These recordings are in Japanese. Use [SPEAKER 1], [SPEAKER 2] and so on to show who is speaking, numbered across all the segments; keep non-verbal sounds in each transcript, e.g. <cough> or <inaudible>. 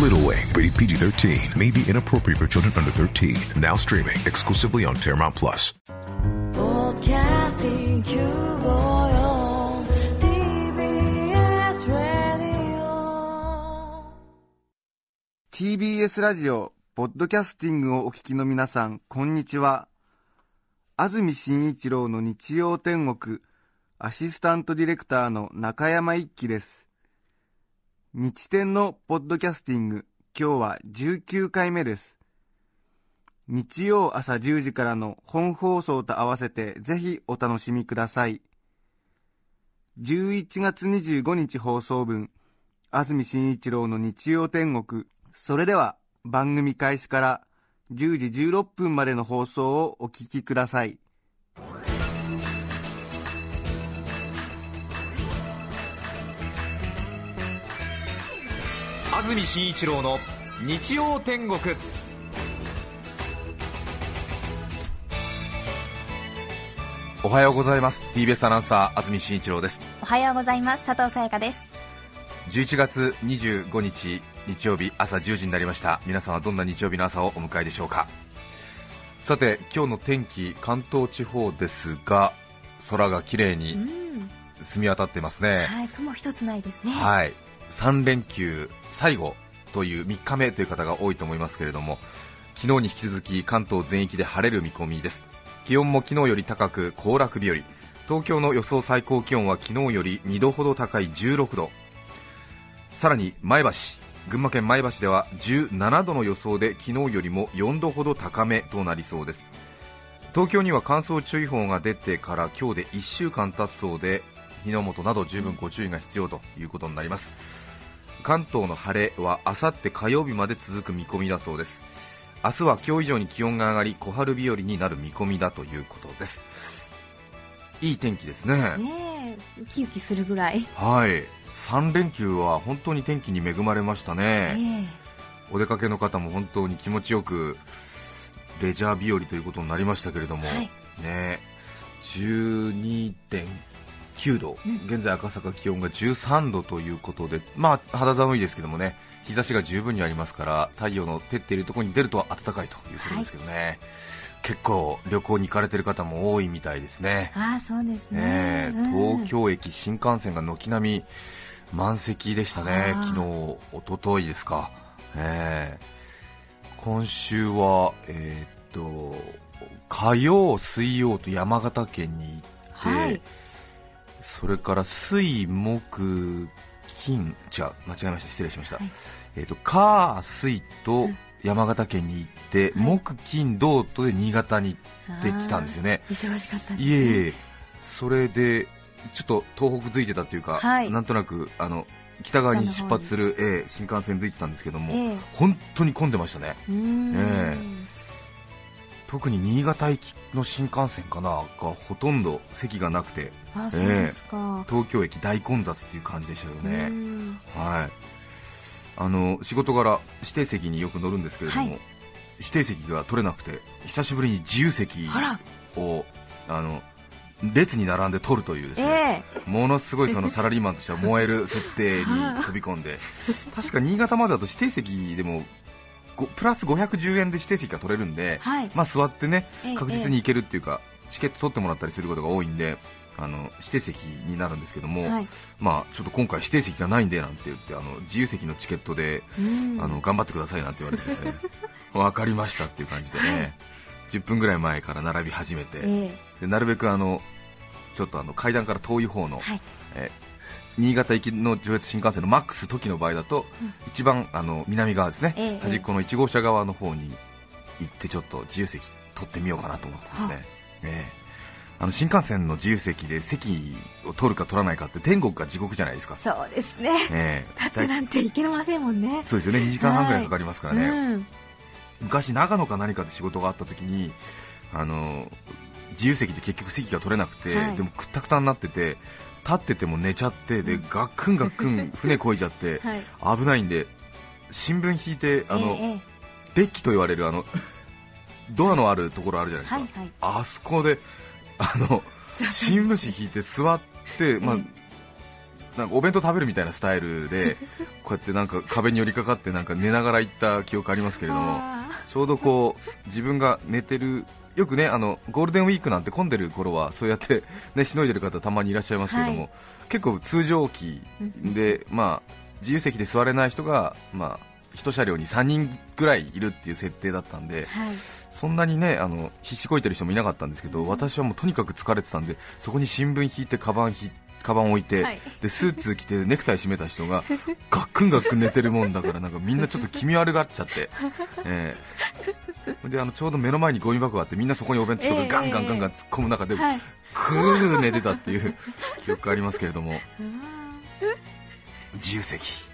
[SPEAKER 1] Little Wing, rated PG 13, may be inappropriate for children under 13. Now streaming exclusively on Paramount Plus.
[SPEAKER 2] podcasting 954 TBS Radio
[SPEAKER 3] TBS ラジオ、ポッドキャスティングをお聞きの皆さん、こんにちは。安住紳一郎の日曜天国、アシスタントディレクターの中山一輝です。日天のポッドキャスティング、今日は19回目です。日曜朝10時からの本放送と合わせてぜひお楽しみください。11月25日放送分、安住紳一郎の日曜天国。それでは番組開始から10時16分までの放送をお聞きください。
[SPEAKER 4] 安住紳一郎の日曜天国。おはようございます。TBS アナウンサー安住紳一郎です。
[SPEAKER 5] おはようございます。佐藤さやかです。
[SPEAKER 4] 11月25日日曜日朝10時になりました。皆さんはどんな日曜日の朝をお迎えでしょうか。さて今日の天気関東地方ですが空が綺麗に澄み渡ってますね、
[SPEAKER 5] はい雲一つないですね。
[SPEAKER 4] はい、3連休最後という3日目という方が多いと思いますけれども昨日に引き続き関東全域で晴れる見込みです。気温も昨日より高く行楽日和。東京の予想最高気温は昨日より2度ほど高い16度。さらに前橋群馬県前橋では17度の予想で昨日よりも4度ほど高めとなりそうです。東京には乾燥注意報が出てから今日で1週間経つそうで火の元など十分ご注意が必要ということになります。関東の晴れはあさって火曜日まで続く見込みだそうです。明日は今日以上に気温が上がり小春日和になる見込みだということです。いい天気ですね。
[SPEAKER 5] ねえウキウキするぐらい。
[SPEAKER 4] はい。3連休は本当に天気に恵まれましたね、
[SPEAKER 5] え
[SPEAKER 4] お出かけの方も本当に気持ちよくレジャー日和ということになりましたけれども、
[SPEAKER 5] はい。
[SPEAKER 4] ね12.9度、現在赤坂気温が13度ということで、まあ肌寒いですけどもね、日差しが十分にありますから、太陽の照っているところに出ると暖かいということですけどね、結構旅行に行かれてる方も多いみたいですね。
[SPEAKER 5] え。ああそうですね。
[SPEAKER 4] ね東京駅新幹線が軒並み満席でしたね、昨日、一昨日ですか、ええ。今週は、えーっと火曜、水曜と山形県に行って、
[SPEAKER 5] はい
[SPEAKER 4] それから水、木、金、違う、間違えました、失礼しました、
[SPEAKER 5] はい。
[SPEAKER 4] えーっと火、水と山形県に行って、木、金、土とで新潟に行ってきたんですよね。
[SPEAKER 5] 忙しかったですね。
[SPEAKER 4] いえいえ、それでちょっと東北づいてたというか、
[SPEAKER 5] はい。
[SPEAKER 4] なんとなくあの北側に出発する、ええ新幹線づいてたんですけども、
[SPEAKER 5] ええ。
[SPEAKER 4] 本当に混んでましたね、
[SPEAKER 5] うーん。
[SPEAKER 4] え特に新潟行きの新幹線かながほとんど席がなくて、
[SPEAKER 5] あそうですか、
[SPEAKER 4] 東京駅大混雑っていう感じでしたよ
[SPEAKER 5] う
[SPEAKER 4] ね。
[SPEAKER 5] ん。
[SPEAKER 4] はい。あの仕事柄指定席によく乗るんですけれども、
[SPEAKER 5] はい。
[SPEAKER 4] 指定席が取れなくて久しぶりに自由席をあの列に並んで取るというですね、
[SPEAKER 5] え
[SPEAKER 4] ものすごいそのサラリーマンとしては燃える設定に飛び込んで <laughs> 確か新潟までだと指定席でもごプラス510円で指定席が取れるんで、
[SPEAKER 5] はい。
[SPEAKER 4] まあ、座ってね
[SPEAKER 5] ええ
[SPEAKER 4] 確実に行けるっていうか、チケット取ってもらったりすることが多いんであの指定席になるんですけども、
[SPEAKER 5] はい。
[SPEAKER 4] まあ、ちょっと今回指定席がないんでなんて言ってあの自由席のチケットで、
[SPEAKER 5] うん。
[SPEAKER 4] あの頑張ってくださいなんて言われてですね <laughs> 分かりましたっていう感じでね、10分ぐらい前から並び始めて、
[SPEAKER 5] え。
[SPEAKER 4] でなるべくあのちょっとあの階段から遠い方の、
[SPEAKER 5] はい。
[SPEAKER 4] え新潟行きの上越新幹線のマックス時の場合だと、一番あの南側ですね、
[SPEAKER 5] ええ
[SPEAKER 4] 端っこの1号車側の方に行ってちょっと自由席取ってみようかなと思ってですね、ええ。あの新幹線の自由席で席を取るか取らないかって天国か地獄じゃないですか、
[SPEAKER 5] そうですね。
[SPEAKER 4] ええ。
[SPEAKER 5] だってなんていけませんもんね。
[SPEAKER 4] そうですよね。2時間半ぐらいかかりますからね、
[SPEAKER 5] うん。
[SPEAKER 4] 昔長野か何かで仕事があった時にあの自由席で結局席が取れなくて、
[SPEAKER 5] はい。
[SPEAKER 4] でもくったくたになってて立ってても寝ちゃってでガックンガックン <laughs> 船こいじゃって、
[SPEAKER 5] はい。
[SPEAKER 4] 危ないんで新聞引いてあの、
[SPEAKER 5] えええ
[SPEAKER 4] デッキと言われるあのドアのあるところあるじゃないですか、
[SPEAKER 5] はいはい。
[SPEAKER 4] あそこであの新聞紙引いて座って、まあ
[SPEAKER 5] え
[SPEAKER 4] なんかお弁当食べるみたいなスタイルで <laughs> こうやってなんか壁に寄りかかってなんか寝ながら行った記憶ありますけれども
[SPEAKER 5] あ
[SPEAKER 4] ちょうどこう自分が寝てるよくねあのゴールデンウィークなんて混んでる頃はそうやってねしのいでる方たまにいらっしゃいますけれども、
[SPEAKER 5] はい。
[SPEAKER 4] 結構通常期でまあ自由席で座れない人がまあ一車両に3人ぐらいいるっていう設定だったんで、
[SPEAKER 5] ーはい。
[SPEAKER 4] そんなにねあの必死こいてる人もいなかったんですけど、私はもうとにかく疲れてたんでそこに新聞引いてカバンひカバン置いて、
[SPEAKER 5] はい。
[SPEAKER 4] でスーツ着てネクタイ締めた人がガックンガックン寝てるもんだからなんかみんなちょっと気味悪がっちゃって、ええであのちょうど目の前にゴミ箱があってみんなそこにお弁当とか
[SPEAKER 5] ええ
[SPEAKER 4] ガンガンガンガン突っ込む中で、
[SPEAKER 5] はい。
[SPEAKER 4] クー寝てたっていう記憶がありますけれども。<laughs> 自由席。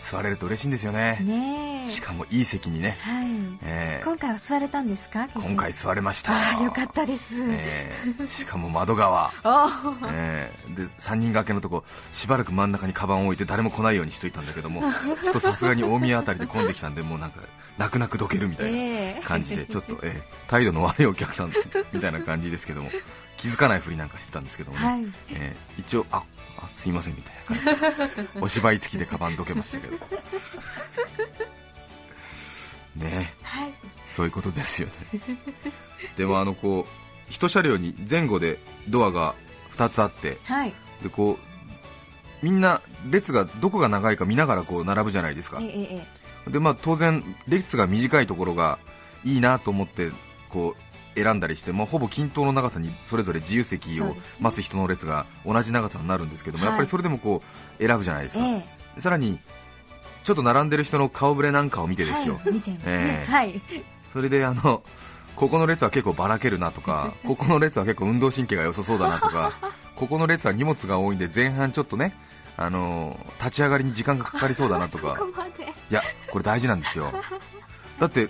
[SPEAKER 4] 座れると嬉しいんですよね。
[SPEAKER 5] ねえ
[SPEAKER 4] しかもいい席にね、
[SPEAKER 5] はい。
[SPEAKER 4] ええ。
[SPEAKER 5] 今回は座れたんですか？
[SPEAKER 4] 今回座れました。
[SPEAKER 5] ああよかったです、
[SPEAKER 4] えーしかも窓側、<laughs>
[SPEAKER 5] お
[SPEAKER 4] えーで3人掛けのとこしばらく真ん中にカバンを置いて誰も来ないようにしといたんだけども <laughs> ちょっとさすがに大宮あたりで混んできたんでもうなんか泣く泣くどけるみたい <laughs>
[SPEAKER 5] ええ。
[SPEAKER 4] な感じでちょっと、えー態度の悪いお客さんみたいな感じですけども気づかないふりなんかしてたんですけどもね、
[SPEAKER 5] はい。
[SPEAKER 4] えー一応ああすいませんみたいな感じで。お芝居付きでカバンどけましたけどね。
[SPEAKER 5] はい。
[SPEAKER 4] そういうことですよね。でもあのこう一車両に前後でドアが2つあって
[SPEAKER 5] はい。
[SPEAKER 4] でこうみんな列がどこが長いか見ながらこう並ぶじゃないですか。
[SPEAKER 5] ええええ。
[SPEAKER 4] でまあ当然列が短いところがいいなと思ってこう選んだりして、まあ、ほぼ均等の長さにそれぞれ自由席を待つ人の列が同じ長さになるんですけども、
[SPEAKER 5] はい。
[SPEAKER 4] やっぱりそれでもこう選ぶじゃないですか、さらにちょっと並んでる人の顔ぶれなんかを見て
[SPEAKER 5] え
[SPEAKER 4] ですよ、
[SPEAKER 5] はい見ちゃいますね、
[SPEAKER 4] ええ。
[SPEAKER 5] はい。
[SPEAKER 4] それであのここの列は結構ばらけるなとか <laughs> ここの列は結構運動神経が良さそうだなとか <laughs> ここの列は荷物が多いんで前半ちょっとねあの立ち上がりに時間がかかりそうだなとか。<laughs> いやこれ大事なんですよ。だって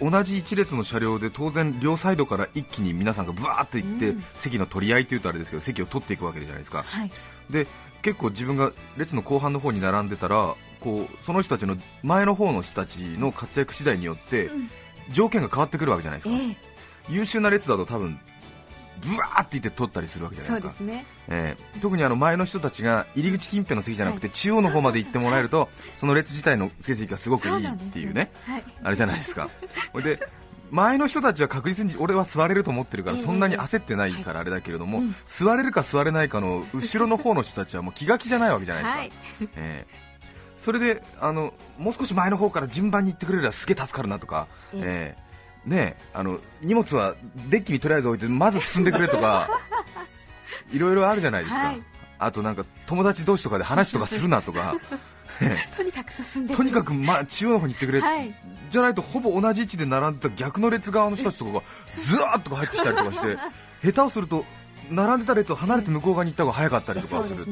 [SPEAKER 4] 同じ一列の車両で当然両サイドから一気に皆さんがブワーって行って、
[SPEAKER 5] うん。
[SPEAKER 4] 席の取り合いというとあれですけど席を取っていくわけじゃないですか。
[SPEAKER 5] はい。
[SPEAKER 4] で結構自分が列の後半の方に並んでたらこうその人たちの前の方の人たちの活躍次第によって、
[SPEAKER 5] うん。
[SPEAKER 4] 条件が変わってくるわけじゃないですか、
[SPEAKER 5] ええ。
[SPEAKER 4] 優秀な列だと多分ブワーっていって取ったりするわけじゃないですか。
[SPEAKER 5] ね。
[SPEAKER 4] えー特にあの前の人たちが入り口近辺の席じゃなくて、中央の方まで行ってもらえるとその列自体の成績がすごくいいっていうね。
[SPEAKER 5] はい
[SPEAKER 4] あれじゃないですか。で前の人たちは確実に俺は座れると思ってるから
[SPEAKER 5] ええ。
[SPEAKER 4] そんなに焦ってないからあれだけれども、
[SPEAKER 5] うん。
[SPEAKER 4] 座れるか座れないかの後ろの方の人たちはもう気が気じゃないわけじゃないですか、
[SPEAKER 5] はい。
[SPEAKER 4] えーそれであのもう少し前の方から順番に行ってくれればすげえ助かるなとか、
[SPEAKER 5] え
[SPEAKER 4] え。ーねえあの荷物はデッキにとりあえず置いてまず進んでくれとか <laughs> いろいろあるじゃないですか、
[SPEAKER 5] はい。
[SPEAKER 4] あとなんか友達同士とかで話とかするなとか <laughs>
[SPEAKER 5] とにかく進んで
[SPEAKER 4] とにかく、ま、中央の方に行ってくれ、
[SPEAKER 5] はい。
[SPEAKER 4] じゃないとほぼ同じ位置で並んでた逆の列側の人たちとかが <laughs> ずわーっとか入ってきたりとかして下手をすると並んでた列を離れて向こう側に行った方が早かったりとかする。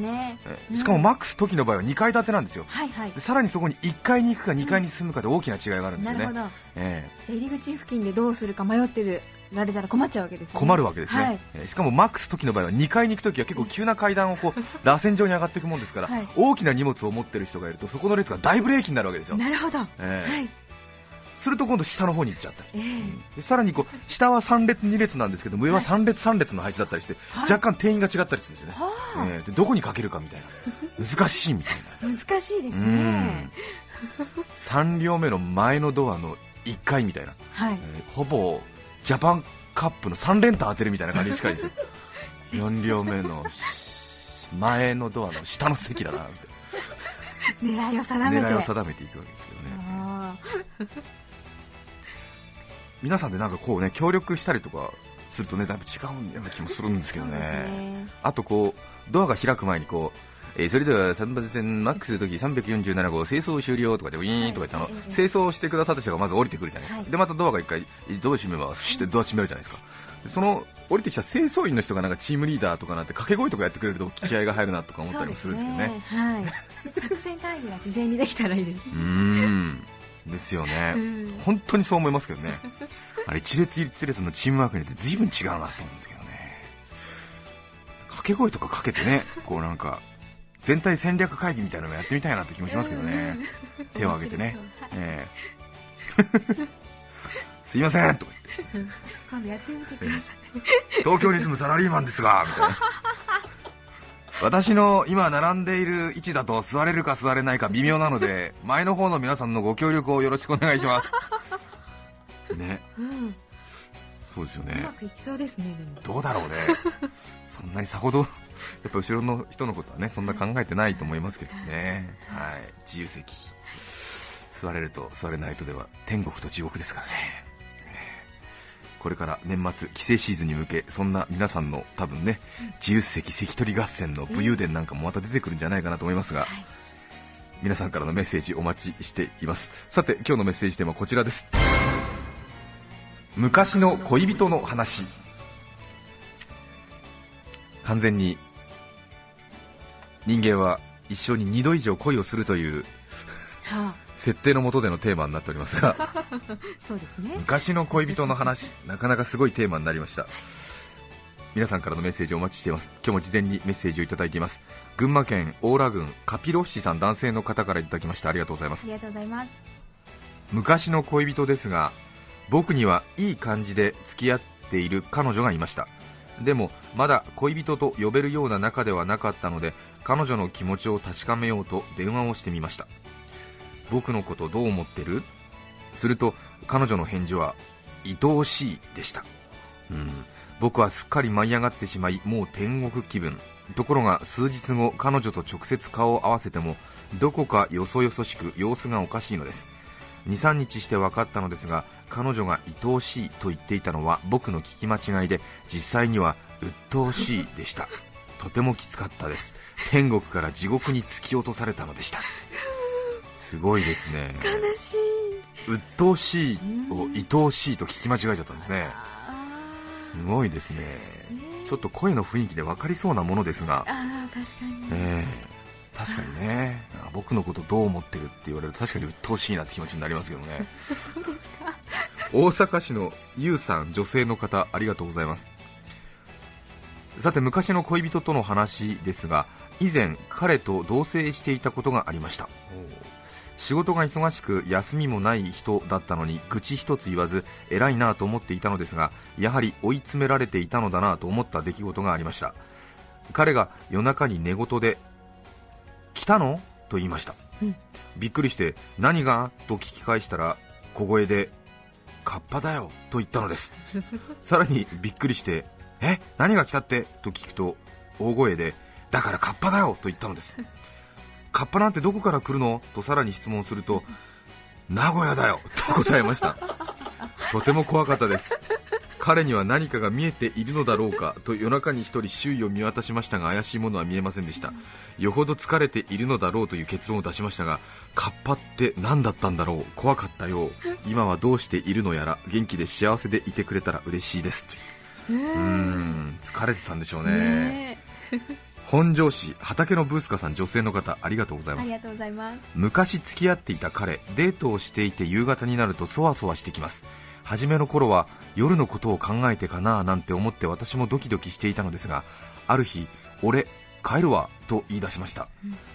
[SPEAKER 4] しかもマックス時の場合は2階建てなんですよ。
[SPEAKER 5] はいはい。
[SPEAKER 4] でさらにそこに1階に行くか2階に進むかで大きな違いがあるんですよね、
[SPEAKER 5] なるほど。
[SPEAKER 4] え
[SPEAKER 5] じゃあ入り口付近でどうするか迷ってるられたら困っちゃうわけですね。
[SPEAKER 4] え困るわけですね、
[SPEAKER 5] はい。
[SPEAKER 4] ええ。しかもマックス時の場合は2階に行く時は結構急な階段をこう螺旋状に上がっていくもんですから、
[SPEAKER 5] はい。
[SPEAKER 4] 大きな荷物を持ってる人がいるとそこの列が大ブレーキになるわけですよ、
[SPEAKER 5] なるほど、
[SPEAKER 4] ええ。
[SPEAKER 5] はい
[SPEAKER 4] すると今度下の方に行っちゃった。り
[SPEAKER 5] え。え
[SPEAKER 4] でさらにこう下は3列2列なんですけど上は3列3列の配置だったりして、若干定員が違ったりするんですよね、ええ。でどこにかけるかみたいな。難しいみたいな。<laughs>
[SPEAKER 5] 難しいです
[SPEAKER 4] う
[SPEAKER 5] ね
[SPEAKER 4] ん。3両目の前のドアの1階みたいな、
[SPEAKER 5] はい。
[SPEAKER 4] えーほぼジャパンカップの3連単当てるみたいな感じに近いですよ。<laughs> 4両目の前のドアの下の席だなって。<laughs>
[SPEAKER 5] 狙いを定めて。
[SPEAKER 4] 狙いを定めていくわけですけどね。
[SPEAKER 5] あ
[SPEAKER 4] 皆さんでなんかこうね協力したりとかするとねだいぶ違うような気もするんですけどね。
[SPEAKER 5] ね。
[SPEAKER 4] あとこうドアが開く前にこうえーそれでは3番線マックスの時347号清掃終了とかでウィーンとか言ってあの、清掃してくださった人がまず降りてくるじゃないですか、
[SPEAKER 5] はい。
[SPEAKER 4] でまたドアが一回ドア閉めますしてドア閉めるじゃないですか。でその降りてきた清掃員の人がなんかチームリーダーとかなって掛け声とかやってくれると気合が入るなとか思ったりもするんですけどね。
[SPEAKER 5] はい。作戦会議が事前にできたらいいです。
[SPEAKER 4] うーんですよね、
[SPEAKER 5] うん。
[SPEAKER 4] 本当にそう思いますけどね。あれ一列一列のチームワークによって随分違うなと思うんですけどね。掛け声とかかけてねこうなんか全体戦略会議みたいなのもやってみたいなって気もしますけどね。手を挙げてね、ええ。<laughs> すいませんとか言って。
[SPEAKER 5] 今度やってみてください。
[SPEAKER 4] 東京に住むサラリーマンですがみたいな私の今並んでいる位置だと座れるか座れないか微妙なので <laughs> 前の方の皆さんのご協力をよろしくお願いします。<laughs> ね。
[SPEAKER 5] うん。
[SPEAKER 4] そうですよ
[SPEAKER 5] うま
[SPEAKER 4] ね
[SPEAKER 5] くいきそうですね
[SPEAKER 4] どうだろうね。そんなにさほど <laughs> やっぱ後ろの人のことはねそんな考えてないと思いますけどね。はい。自由席。座れると座れないとでは天国と地獄ですからねこれから年末帰省シーズンに向けそんな皆さんの多分ね自由席関取合戦の武勇伝なんかもまた出てくるんじゃないかなと思いますが、皆さんからのメッセージお待ちしています。さて今日のメッセージテーマはこちらです。昔の恋人の話。完全に人間は一生に2度以上恋をするという
[SPEAKER 5] は
[SPEAKER 4] 設定のもとでのテーマになっておりますが
[SPEAKER 5] あ <laughs> そうですね。
[SPEAKER 4] 昔の恋人の話 <laughs> なかなかすごいテーマになりました。皆さんからのメッセージをお待ちしています。今日も事前にメッセージをいただいています。群馬県大良郡カピロッシさん男性の方からいただきました。ありがとうございます。
[SPEAKER 5] ありがとうございます。
[SPEAKER 4] 昔の恋人ですが僕にはいい感じで付き合っている彼女がいました。でもまだ恋人と呼べるような仲ではなかったので彼女の気持ちを確かめようと電話をしてみました僕のことどう思ってる？すると彼女の返事は愛おしいでした。うん。僕はすっかり舞い上がってしまいもう天国気分。ところが数日後彼女と直接顔を合わせてもどこかよそよそしく様子がおかしいのです。23日して分かったのですが彼女が愛おしいと言っていたのは僕の聞き間違いで実際には鬱陶しいでした。とてもきつかったです。天国から地獄に突き落とされたのでしたすごいですね。
[SPEAKER 5] 悲しい。
[SPEAKER 4] 鬱陶しいを愛おしいと聞き間違えちゃったんですね。
[SPEAKER 5] あ
[SPEAKER 4] すごいですね。ちょっと声の雰囲気で分かりそうなものですが。
[SPEAKER 5] ーあー確かに。
[SPEAKER 4] ねえ。確かにね。あ僕のことどう思ってるって言われると確かに鬱陶しいなって気持ちになりますけどね。<laughs> 大阪市のゆうさん女性の方ありがとうございます。さて昔の恋人との話ですが以前彼と同棲していたことがありました仕事が忙しく休みもない人だったのに口一つ言わず偉いなと思っていたのですがやはり追い詰められていたのだなと思った出来事がありました。彼が夜中に寝言で「来たの?」と言いました、
[SPEAKER 5] うん。
[SPEAKER 4] びっくりして「何が?」と聞き返したら小声で「カッパだよ」と言ったのです。<laughs> さらにびっくりして「え？何が来たって?」と聞くと大声で「だからカッパだよ」と言ったのですカッパなんてどこから来るの？とさらに質問すると名古屋だよ。<laughs> と答えました。とても怖かったです。彼には何かが見えているのだろうか？と夜中に一人周囲を見渡しましたが怪しいものは見えませんでした。よほど疲れているのだろうという結論を出しましたがカッパって何だったんだろう？怖かったよ。今はどうしているのやら？元気で幸せでいてくれたら嬉しいです。という。うー。ん。疲れてたんでしょうね。
[SPEAKER 5] ね
[SPEAKER 4] 本庄市畑のブースカさん女性の方ありがとうございます昔付き合っていた彼デートをしていて夕方になるとそわそわしてきます。初めの頃は夜のことを考えてかななんて思って私もドキドキしていたのですがある日俺帰るわと言い出しました、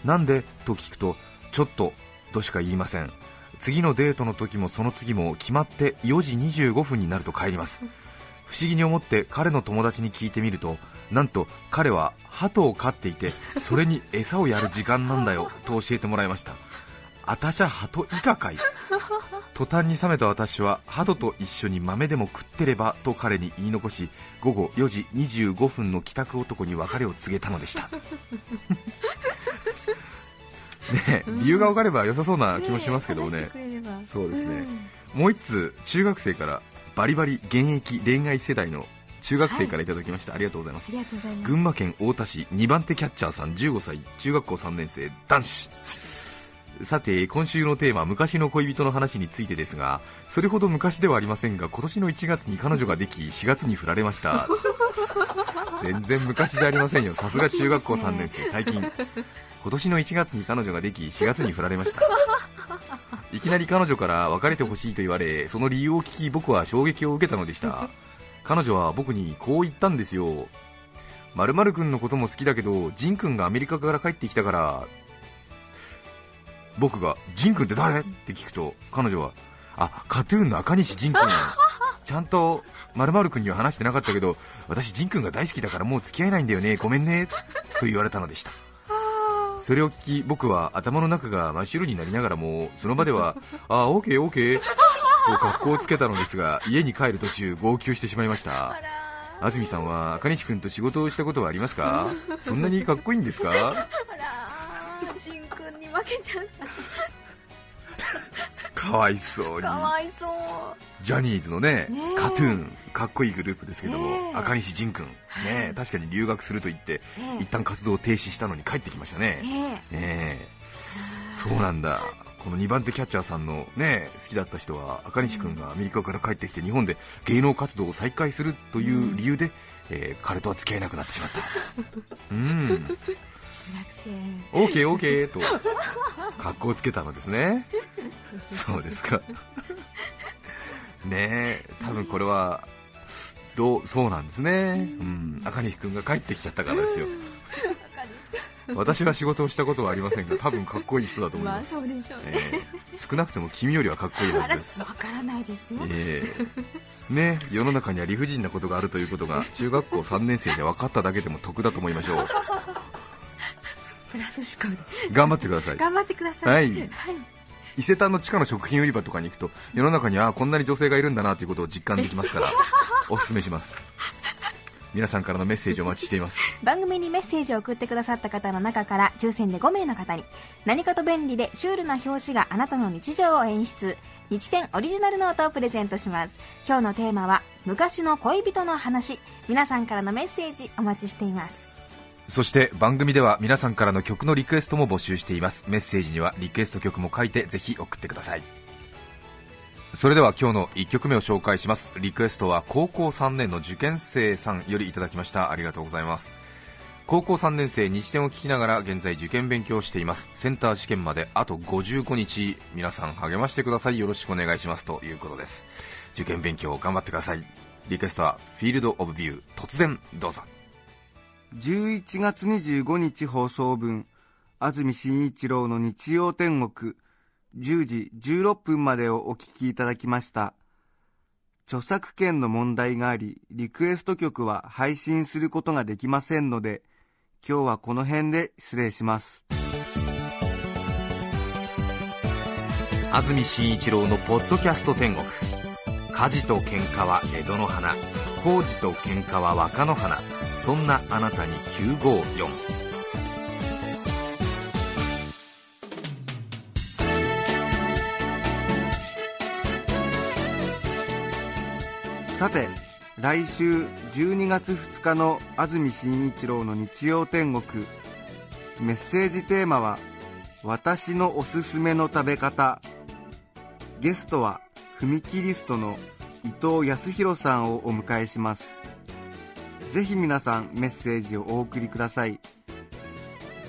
[SPEAKER 4] なんで？と聞くとちょっととしか言いません。次のデートの時もその次も決まって4時25分になると帰ります。不思議に思って彼の友達に聞いてみるとなんと彼は鳩を飼っていてそれに餌をやる時間なんだよと教えてもらいました。あたしゃ鳩以下かい。途端に冷めた私は鳩と一緒に豆でも食ってればと彼に言い残し午後4時25分の帰宅男に別れを告げたのでした。ねえ理由が分かれば良さそうな気もしますけどもね。そうですね。
[SPEAKER 5] ん
[SPEAKER 4] もう一つ中学生からバリバリ現役恋愛世代の中学生からいただきました、ありがとうございます。
[SPEAKER 5] ありがとうございます。
[SPEAKER 4] 群馬県太田市2番手キャッチャーさん15歳中学校3年生男子。さて今週のテーマ昔の恋人の話についてですがそれほど昔ではありませんが今年の1月に彼女ができ4月に振られました。全然昔じゃありませんよ。さすが中学校3年生最近。今年の1月に彼女ができ4月に振られました。いきなり彼女から別れてほしいと言われその理由を聞き僕は衝撃を受けたのでした彼女は僕にこう言ったんですよ。〇〇君のことも好きだけどジン君がアメリカから帰ってきたから僕がジン君って誰？って聞くと彼女はあカトゥーンの赤西ジン君 <laughs> ちゃんと〇〇君には話してなかったけど私ジン君が大好きだからもう付き合えないんだよね。ごめんね。と言われたのでした。<laughs> それを聞き僕は頭の中が真っ白になりながらもその場ではあオーケーオーケーと格好をつけたのですが家に帰る途中号泣してしまいました。安住さんは赤西君と仕事をしたことはありますか？<laughs> そんなにかっこいいんですか？
[SPEAKER 5] あらー。ジンくんに負けちゃっ
[SPEAKER 4] かわいそうに。
[SPEAKER 5] たかわいそう。
[SPEAKER 4] ジャニーズのねカトゥーンかっこいいグループですけども、赤西仁君、ねえ、確かに留学すると言って、
[SPEAKER 5] ええ。
[SPEAKER 4] 一旦活動を停止したのに帰ってきましたね、
[SPEAKER 5] ええ。
[SPEAKER 4] ねえ。そうなんだこの2番手キャッチャーさんのね好きだった人は赤西君がアメリカから帰ってきて日本で芸能活動を再開するという理由で、えー彼とは付き合えなくなってしまった。<laughs> うん。
[SPEAKER 5] 中学生。
[SPEAKER 4] OKOK と格好をつけたのですね。そうですか。ねえ多分これはどうそうなんですね、うん、赤西君が帰ってきちゃったからですよ私は仕事をしたことはありませんが多分かっこいい人だと思い
[SPEAKER 5] ま
[SPEAKER 4] す、ええ。少なくとも君よりはかっこいいはずです。
[SPEAKER 5] わからないですよ、
[SPEAKER 4] ええ。ね世の中には理不尽なことがあるということが中学校3年生で分かっただけでも得だと思いましょう。
[SPEAKER 5] プラス思考で。
[SPEAKER 4] 頑張ってください。
[SPEAKER 5] 頑張ってください。
[SPEAKER 4] はい。伊勢丹の地下の食品売り場とかに行くと世の中にはこんなに女性がいるんだなということを実感できますからおすすめします皆さんからのメッセージをお待ちしています。<laughs>
[SPEAKER 5] 番組にメッセージを送ってくださった方の中から抽選で5名の方に何かと便利でシュールな表紙があなたの日常を演出。日展オリジナルノートをプレゼントします。今日のテーマは昔の恋人の話。皆さんからのメッセージお待ちしています。
[SPEAKER 4] そして番組では皆さんからの曲のリクエストも募集しています。メッセージにはリクエスト曲も書いてぜひ送ってくださいそれでは今日の1曲目を紹介します。リクエストは高校3年の受験生さんよりいただきました。ありがとうございます。高校3年生日展を聞きながら現在受験勉強をしています。センター試験まであと55日皆さん励ましてください。よろしくお願いします。ということです。受験勉強頑張ってください。リクエストはフィールドオブビュー突然どうぞ。
[SPEAKER 3] 11月25日放送分。安住紳一郎の日曜天国。10時16分までをお聞きいただきました。著作権の問題がありリクエスト曲は配信することができませんので今日はこの辺で失礼します。
[SPEAKER 4] 安住紳一郎のポッドキャスト天国。火事と喧嘩は江戸の花。工事と喧嘩は若の花。そんなあなたに954
[SPEAKER 3] さて来週12月2日の安住紳一郎の日曜天国。メッセージテーマは「私のおすすめの食べ方」ゲストは踏切リストの伊藤康弘さんをお迎えします。ぜひ皆さんメッセージをお送りください。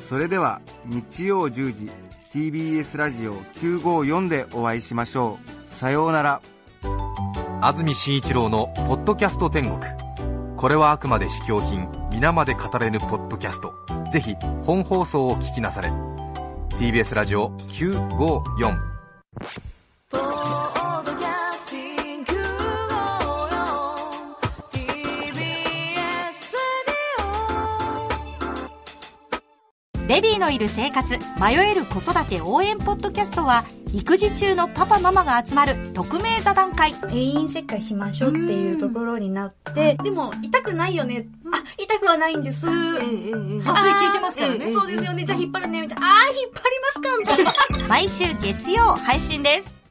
[SPEAKER 3] それでは日曜10時 TBS ラジオ954でお会いしましょう。さようなら。
[SPEAKER 4] 安住紳一郎の「ポッドキャスト天国」これはあくまで試供品皆まで語れぬポッドキャスト。ぜひ本放送を聞きなされ。TBS ラジオ954
[SPEAKER 6] ベビーのいる生活迷える子育て応援ポッドキャストは育児中のパパママが集まる匿名座談会
[SPEAKER 7] 定員切開しましょうっていうところになって、でも痛くないよね。あ、痛くはないんです。麻酔
[SPEAKER 6] 麻酔効いてますからね
[SPEAKER 7] そうですよね。じゃあ引っ張るね。みたいな。あー、引っ張りますかみたいな。<laughs>
[SPEAKER 6] 毎週月曜配信です